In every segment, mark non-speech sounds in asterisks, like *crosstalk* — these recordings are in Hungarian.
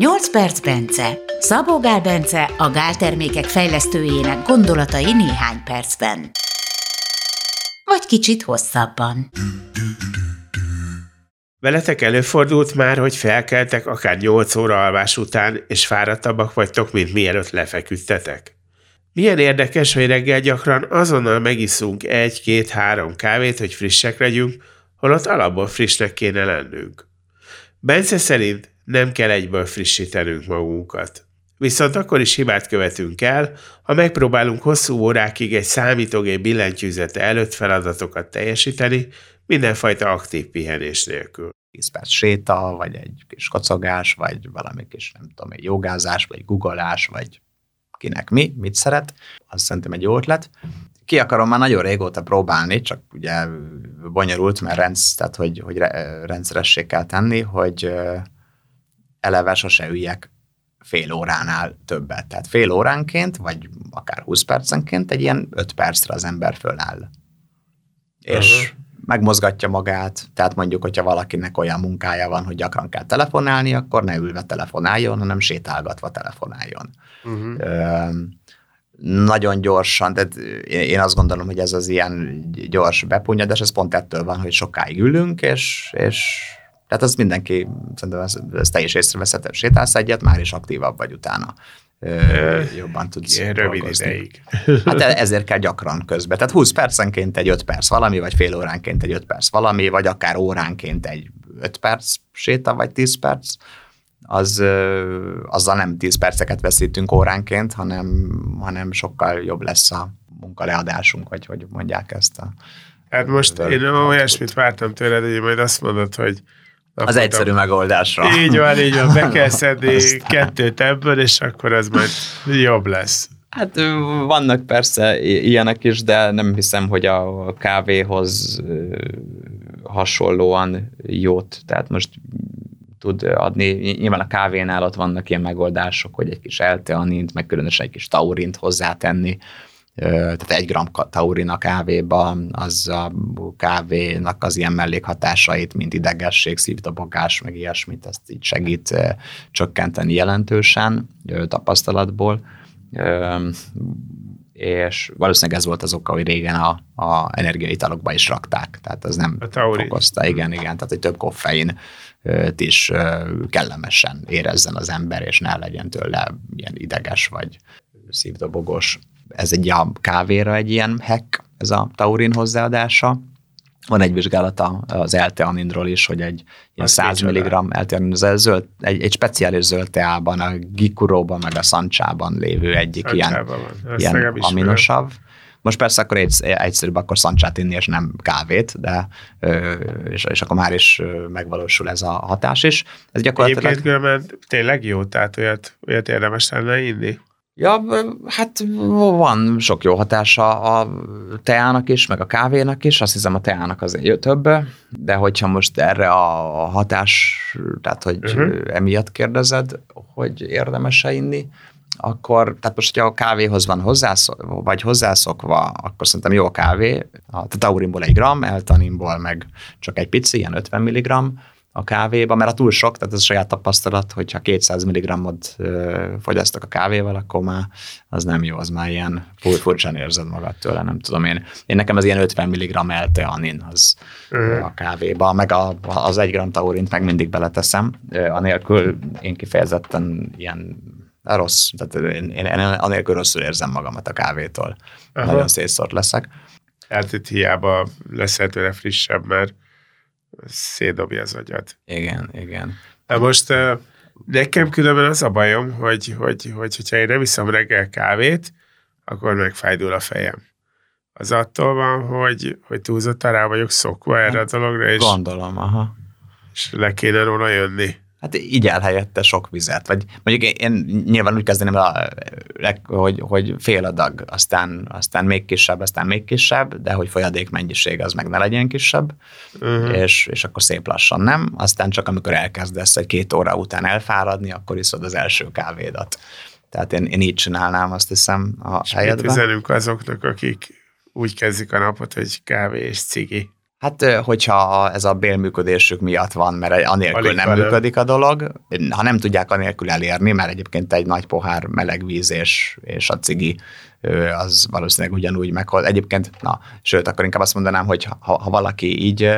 8 perc Bence. Szabó Gál Bence a gáltermékek fejlesztőjének gondolatai néhány percben. Vagy kicsit hosszabban. Veletek előfordult már, hogy felkeltek akár 8 óra alvás után, és fáradtabbak vagytok, mint mielőtt lefeküdtetek? Milyen érdekes, hogy reggel gyakran azonnal megiszunk egy-két-három kávét, hogy frissek legyünk, holott alapból frissnek kéne lennünk. Bence szerint nem kell egyből frissítenünk magunkat. Viszont akkor is hibát követünk el, ha megpróbálunk hosszú órákig egy számítógép billentyűzete előtt feladatokat teljesíteni, mindenfajta aktív pihenés nélkül. 10 perc séta, vagy egy kis kacagás, vagy valami kis, nem tudom, egy jogázás, vagy googolás, vagy kinek mi, mit szeret, az szerintem egy jó ötlet. Ki akarom már nagyon régóta próbálni, csak ugye bonyolult, mert rendsz, tehát hogy, hogy rendszeressé kell tenni, hogy eleve sose üljek fél óránál többet. Tehát fél óránként, vagy akár 20 percenként egy ilyen 5 percre az ember föláll. És uh-huh. megmozgatja magát, tehát mondjuk, hogyha valakinek olyan munkája van, hogy gyakran kell telefonálni, akkor ne ülve telefonáljon, hanem sétálgatva telefonáljon. Uh-huh. Ö, nagyon gyorsan, tehát én azt gondolom, hogy ez az ilyen gyors bepunyadás, ez pont ettől van, hogy sokáig ülünk, és, és tehát az mindenki, szerintem ezt, ezt te is észreveszed, sétálsz egyet, már is aktívabb vagy utána. Ö, jobban tudsz Ilyen rövid ideig. Hát e- ezért kell gyakran közben. Tehát 20 percenként egy 5 perc valami, vagy fél óránként egy 5 perc valami, vagy akár óránként egy 5 perc séta, vagy 10 perc, az, azzal nem 10 perceket veszítünk óránként, hanem, hanem sokkal jobb lesz a munkaleadásunk, vagy hogy mondják ezt a... Hát most én olyasmit vártam tőled, hogy majd azt mondod, hogy az egyszerű megoldásra. Így van, így van, be kell szedni kettőt ebből, és akkor az majd jobb lesz. Hát vannak persze ilyenek is, de nem hiszem, hogy a kávéhoz hasonlóan jót, tehát most tud adni. Nyilván a kávénál ott vannak ilyen megoldások, hogy egy kis elteanint, meg különösen egy kis taurint hozzátenni, tehát egy gram taurin a kávéba, az a kávénak az ilyen mellékhatásait, mint idegesség, szívdobogás, meg ilyesmit, ezt így segít csökkenteni jelentősen tapasztalatból. És valószínűleg ez volt az oka, hogy régen a, a energiaitalokba is rakták, tehát az nem okozta, igen, igen, tehát hogy több koffein is kellemesen érezzen az ember, és ne legyen tőle ilyen ideges vagy szívdobogos ez egy a kávéra egy ilyen hack, ez a taurin hozzáadása. Van egy vizsgálata az elteanindról is, hogy egy ilyen 100 mg elteanin, az zöld, egy, egy speciális zöld teában, a gikuróban, meg a szancsában lévő egyik szancsában ilyen, ilyen aminosav. Most persze akkor egy, egyszerűbb akkor szancsát inni, és nem kávét, de és, és akkor már is megvalósul ez a hatás is. Ez gyakorlatilag... Egyébként különben tényleg jó, tehát olyat, olyat érdemes lenne inni? Ja, hát van sok jó hatása a teának is, meg a kávénak is, azt hiszem a teának azért több, de hogyha most erre a hatás, tehát hogy uh-huh. emiatt kérdezed, hogy érdemes-e inni, akkor, tehát most, hogyha a kávéhoz van hozzászok, vagy hozzászokva, akkor szerintem jó a kávé, a taurinból egy gram, eltaninból meg csak egy pici, ilyen 50 mg, a kávéba, mert a túl sok, tehát ez a saját tapasztalat, hogyha 200 mg-ot fogyasztok a kávéval, akkor már az nem jó, az már ilyen furcsán érzed magad tőle, nem tudom én. Én nekem az ilyen 50 mg elteanin az uh-huh. a kávéba, meg a, az 1 g taurint meg mindig beleteszem, anélkül én kifejezetten ilyen rossz, tehát én, én, én anélkül rosszul érzem magamat a kávétól. Uh-huh. Nagyon szétszort leszek. Hát itt hiába leszel tőle frissebb, mert szédobja az agyat. Igen, igen. Na most nekem különben az a bajom, hogy, hogy, hogy hogyha én nem iszom reggel kávét, akkor megfájdul a fejem. Az attól van, hogy, hogy túlzottan rá vagyok szokva erre a dologra, és, Gondolom, aha. és le kéne róla jönni. Hát így helyette sok vizet. Vagy mondjuk én nyilván úgy kezdeném, hogy, hogy fél adag, aztán, aztán még kisebb, aztán még kisebb, de hogy folyadék mennyiség az meg ne legyen kisebb, uh-huh. és, és akkor szép lassan nem. Aztán csak amikor elkezdesz egy két óra után elfáradni, akkor iszod az első kávédat. Tehát én, én így csinálnám, azt hiszem, a és helyedben. mit üzenünk azoknak, akik úgy kezdik a napot, hogy kávé és cigi? Hát, hogyha ez a bélműködésük miatt van, mert anélkül Alig nem működik a dolog, ha nem tudják anélkül elérni, mert egyébként egy nagy pohár meleg víz és, és a cigi az valószínűleg ugyanúgy meghoz. Egyébként, na, sőt, akkor inkább azt mondanám, hogy ha, ha valaki így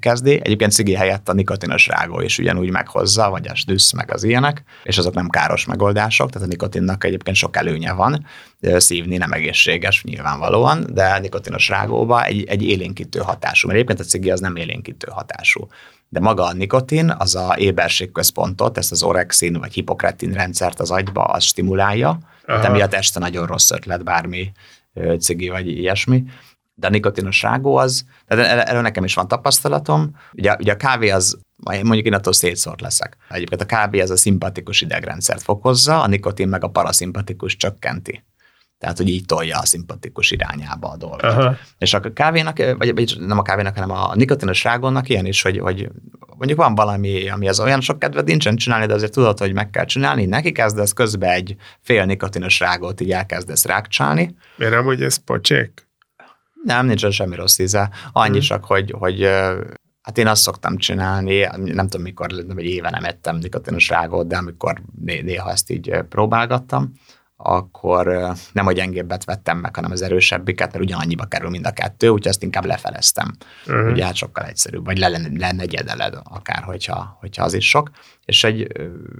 kezdi, egyébként cigi helyett a nikotinos rágó is ugyanúgy meghozza, vagy a snüsz, meg az ilyenek, és azok nem káros megoldások, tehát a nikotinnak egyébként sok előnye van, szívni nem egészséges nyilvánvalóan, de a nikotinos rágóba egy, egy élénkítő hatású, mert egyébként a cigi az nem élénkítő hatású. De maga a nikotin, az a éberségközpontot, ezt az orexin vagy hipokretin rendszert az agyba, az stimulálja, Aha. de miatt este nagyon rossz ötlet bármi cigi vagy ilyesmi. De a nikotinos rágó az, tehát er- erről nekem is van tapasztalatom. Ugye, ugye a kávé az, mondjuk én attól szétszórt leszek. Egyébként a kávé az a szimpatikus idegrendszert fokozza, a nikotin meg a paraszimpatikus csökkenti. Tehát, hogy így tolja a szimpatikus irányába a dolgot. Aha. És a kávénak, vagy, vagy nem a kávénak, hanem a nikotinos rágonnak ilyen is, hogy, hogy mondjuk van valami, ami az olyan sok kedved nincsen csinálni, de azért tudod, hogy meg kell csinálni, neki kezdesz közben egy fél nikotinos rágót így elkezdesz rákcsálni. Mert amúgy ez pocsék? Nem, nincsen semmi rossz íze. Annyi Hmm. csak, hogy, hogy hát én azt szoktam csinálni, nem tudom mikor, egy éve nem ettem nikotinos rágót, de amikor né- néha ezt így próbálgattam, akkor nem a gyengébbet vettem meg, hanem az erősebbiket, mert ugyanannyiba kerül mind a kettő, úgyhogy ezt inkább lefeleztem. Uh-huh. Ugye hát sokkal egyszerűbb, vagy le, lenegyedeled akár, hogyha, hogyha az is sok. És egy,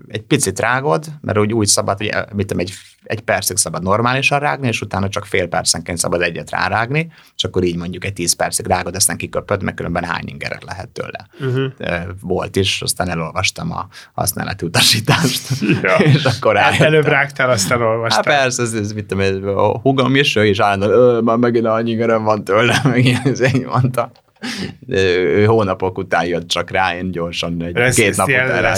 egy picit rágod, mert úgy, úgy szabad, hogy mit tudom, egy, egy percig szabad normálisan rágni, és utána csak fél percenként szabad egyet rárágni, és akkor így mondjuk egy tíz percig rágod, aztán kiköpöd, mert különben hány ingeret lehet tőle. Uh-huh. Volt is, aztán elolvastam a használati utasítást, Ja. *laughs* és akkor Hát rájöttem. előbb rágtál, aztán Hát olvastál. persze, ez, ez mit tudom, a hugom is, ő is állandóan, "Ö, már megint annyi göröm van tőle, *laughs* meg ilyen, ez így mondta. De ő hónapok után jött csak rá, én gyorsan egy Ez, két ez nap után rájöttem.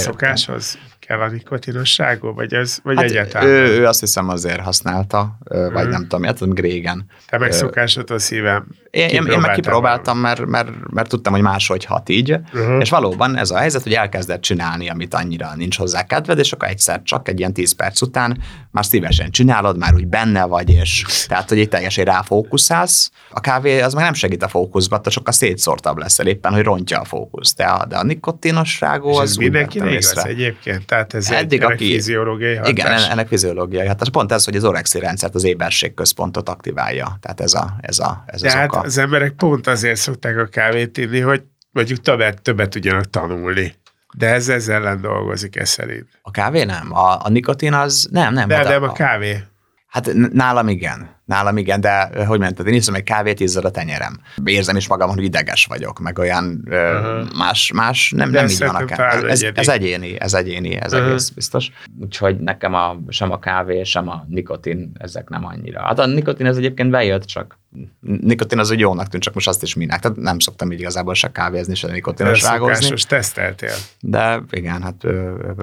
Kell a nikotinosságú, vagy, ez, vagy Hát egyáltalán? ő, ő, azt hiszem azért használta, vagy Mhm. nem tudom, hát tudom, régen. Te meg ö, szokásodtól szívem. Én, én, én meg kipróbáltam, mert, mert, mert tudtam, hogy máshogy hat így, Uh-huh. és valóban ez a helyzet, hogy elkezdett csinálni, amit annyira nincs hozzá kedved, és akkor egyszer csak egy ilyen 10 perc után már szívesen csinálod, már úgy benne vagy, és tehát, hogy itt teljesen ráfókuszálsz. A kávé az meg nem segít a fókuszba, te sokkal szétszórtabb leszel éppen, hogy rontja a fókuszt. De a, de a nikotinos rágó És az mindenkinek igaz egyébként? Tehát ez Eddig, egy aki- fiziológiai hatás? Igen, en- ennek fiziológiai. Az pont ez, hogy az orexi rendszert, az éberségközpontot aktiválja. Tehát ez, a, ez, a, ez az hát oka. az emberek pont azért szokták a kávét inni, hogy mondjuk többet, többet tudjanak tanulni. De ez ezzel ellen dolgozik, ez szerint. A kávé nem, a, a nikotin az nem, nem. De hát nem a kávé. Hát nálam igen, nálam igen, de ö, hogy mondtad, én iszom egy kávét, izzad a tenyerem. Érzem is magam, hogy ideges vagyok, meg olyan Aha. más, más, nem, De nem ez így van a kávé. Ez, egyedi. ez egyéni, ez egyéni, ez Aha. egész biztos. Úgyhogy nekem a, sem a kávé, sem a nikotin, ezek nem annyira. Hát a nikotin ez egyébként bejött, csak nikotin az úgy jónak tűnt, csak most azt is minek. Tehát nem szoktam így igazából se kávézni, se nikotinos rágózni. Szokásos teszteltél. De igen, hát,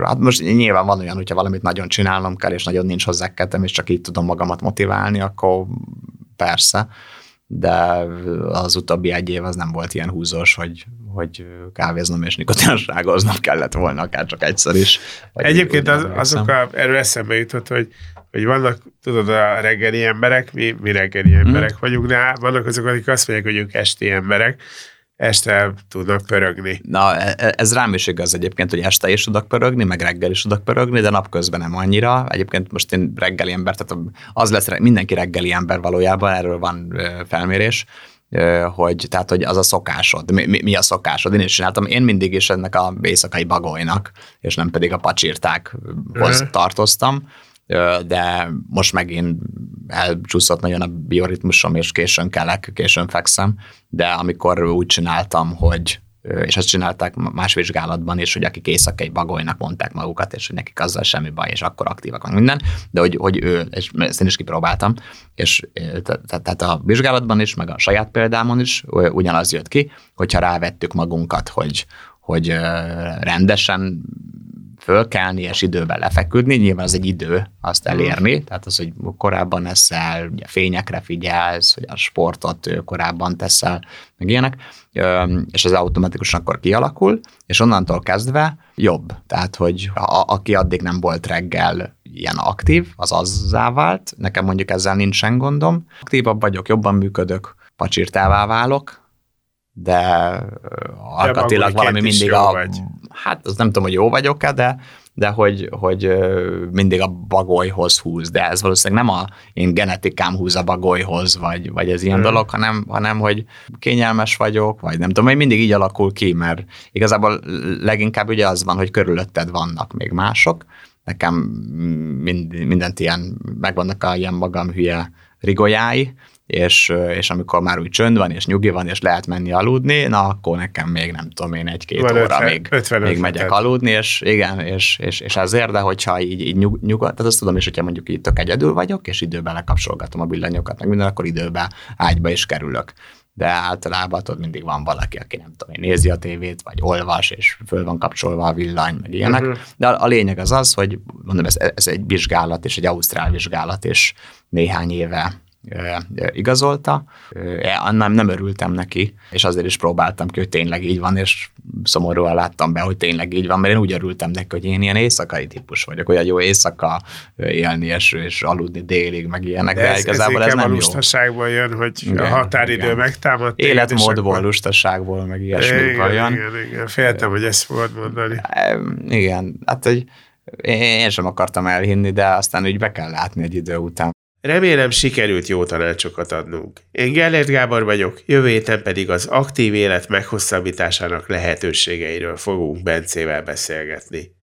hát most nyilván van olyan, hogyha valamit nagyon csinálnom kell, és nagyon nincs hozzá kedvem, és csak így tudom magamat motiválni, akkor persze. De az utóbbi egy év az nem volt ilyen húzós, hogy, hogy kávéznom és nikotinos rágóznom kellett volna, akár csak egyszer is. Egyébként az, azok a, erről eszembe jutott, hogy, hogy vannak, tudod, a reggeli emberek, mi, mi reggeli emberek vagyunk, de vannak azok, akik azt mondják, hogy ők esti emberek, este tudnak pörögni. Na, e- e- ez rám is igaz egyébként, hogy este is tudok pörögni, meg reggel is tudok pörögni, de napközben nem annyira. Egyébként most én reggeli ember, tehát az lesz, mindenki reggeli ember valójában, erről van felmérés, hogy, tehát, hogy az a szokásod. Mi, mi, mi a szokásod? Én is csináltam. Én mindig is ennek a éjszakai bagolynak, és nem pedig a pacsirtákhoz Mhm. tartoztam, de most megint elcsúszott nagyon a bioritmusom, és későn kelek, későn fekszem, de amikor úgy csináltam, hogy és ezt csinálták más vizsgálatban is, hogy akik éjszakai bagolynak mondták magukat, és hogy nekik azzal semmi baj, és akkor aktívak van minden, de hogy, hogy ő, és ezt én is kipróbáltam, és tehát a vizsgálatban is, meg a saját példámon is ugyanaz jött ki, hogyha rávettük magunkat, hogy, hogy rendesen fölkelni és időben lefeküdni, nyilván az egy idő azt elérni, tehát az, hogy korábban eszel, ugye fényekre figyelsz, hogy a sportot korábban teszel, meg ilyenek, és ez automatikusan akkor kialakul, és onnantól kezdve jobb. Tehát, hogy a, aki addig nem volt reggel ilyen aktív, az azzá vált, nekem mondjuk ezzel nincsen gondom. Aktívabb vagyok, jobban működök, pacsirtává válok, de alkatilag valami mindig a... Vagy. Hát az nem tudom, hogy jó vagyok-e, de, de hogy, hogy mindig a bagolyhoz húz, de ez valószínűleg nem a én genetikám húz a bagolyhoz, vagy, vagy ez ilyen hmm. dolog, hanem, hanem hogy kényelmes vagyok, vagy nem tudom, hogy mindig így alakul ki, mert igazából leginkább ugye az van, hogy körülötted vannak még mások, nekem mind, mindent ilyen, megvannak a ilyen magam hülye rigolyái, és, és amikor már úgy csönd van, és nyugi van, és lehet menni aludni, na akkor nekem még nem tudom én egy-két óra 50, még, 50, még megyek aludni, és igen, és, és, és ezért, de hogyha így, így nyug, nyugodt, tehát azt tudom is, hogyha mondjuk itt tök egyedül vagyok, és időben lekapcsolgatom a villanyokat, meg minden, akkor időben ágyba is kerülök de általában ott mindig van valaki, aki nem tudom, nézi a tévét, vagy olvas, és föl van kapcsolva a villany, meg ilyenek. Uh-huh. De a, a lényeg az az, hogy mondom, ez, ez egy vizsgálat, és egy ausztrál vizsgálat, és néhány éve igazolta. Nem, nem örültem neki, és azért is próbáltam ki, hogy tényleg így van, és szomorúan láttam be, hogy tényleg így van, mert én úgy örültem neki, hogy én ilyen éjszakai típus vagyok, olyan jó éjszaka élni és, és aludni délig, meg ilyenek, de, ez, de igazából ez, ez nem jó. jön, hogy igen, a határidő igen. megtámad. Életmódból, akkor... lustaságból, meg ilyesmiből jön. Igen, igen, féltem, hogy ezt fogod mondani. Igen, hát hogy én sem akartam elhinni, de aztán úgy be kell látni egy idő után. Remélem sikerült jó tanácsokat adnunk. Én Gellért Gábor vagyok, jövő héten pedig az aktív élet meghosszabbításának lehetőségeiről fogunk Bencével beszélgetni.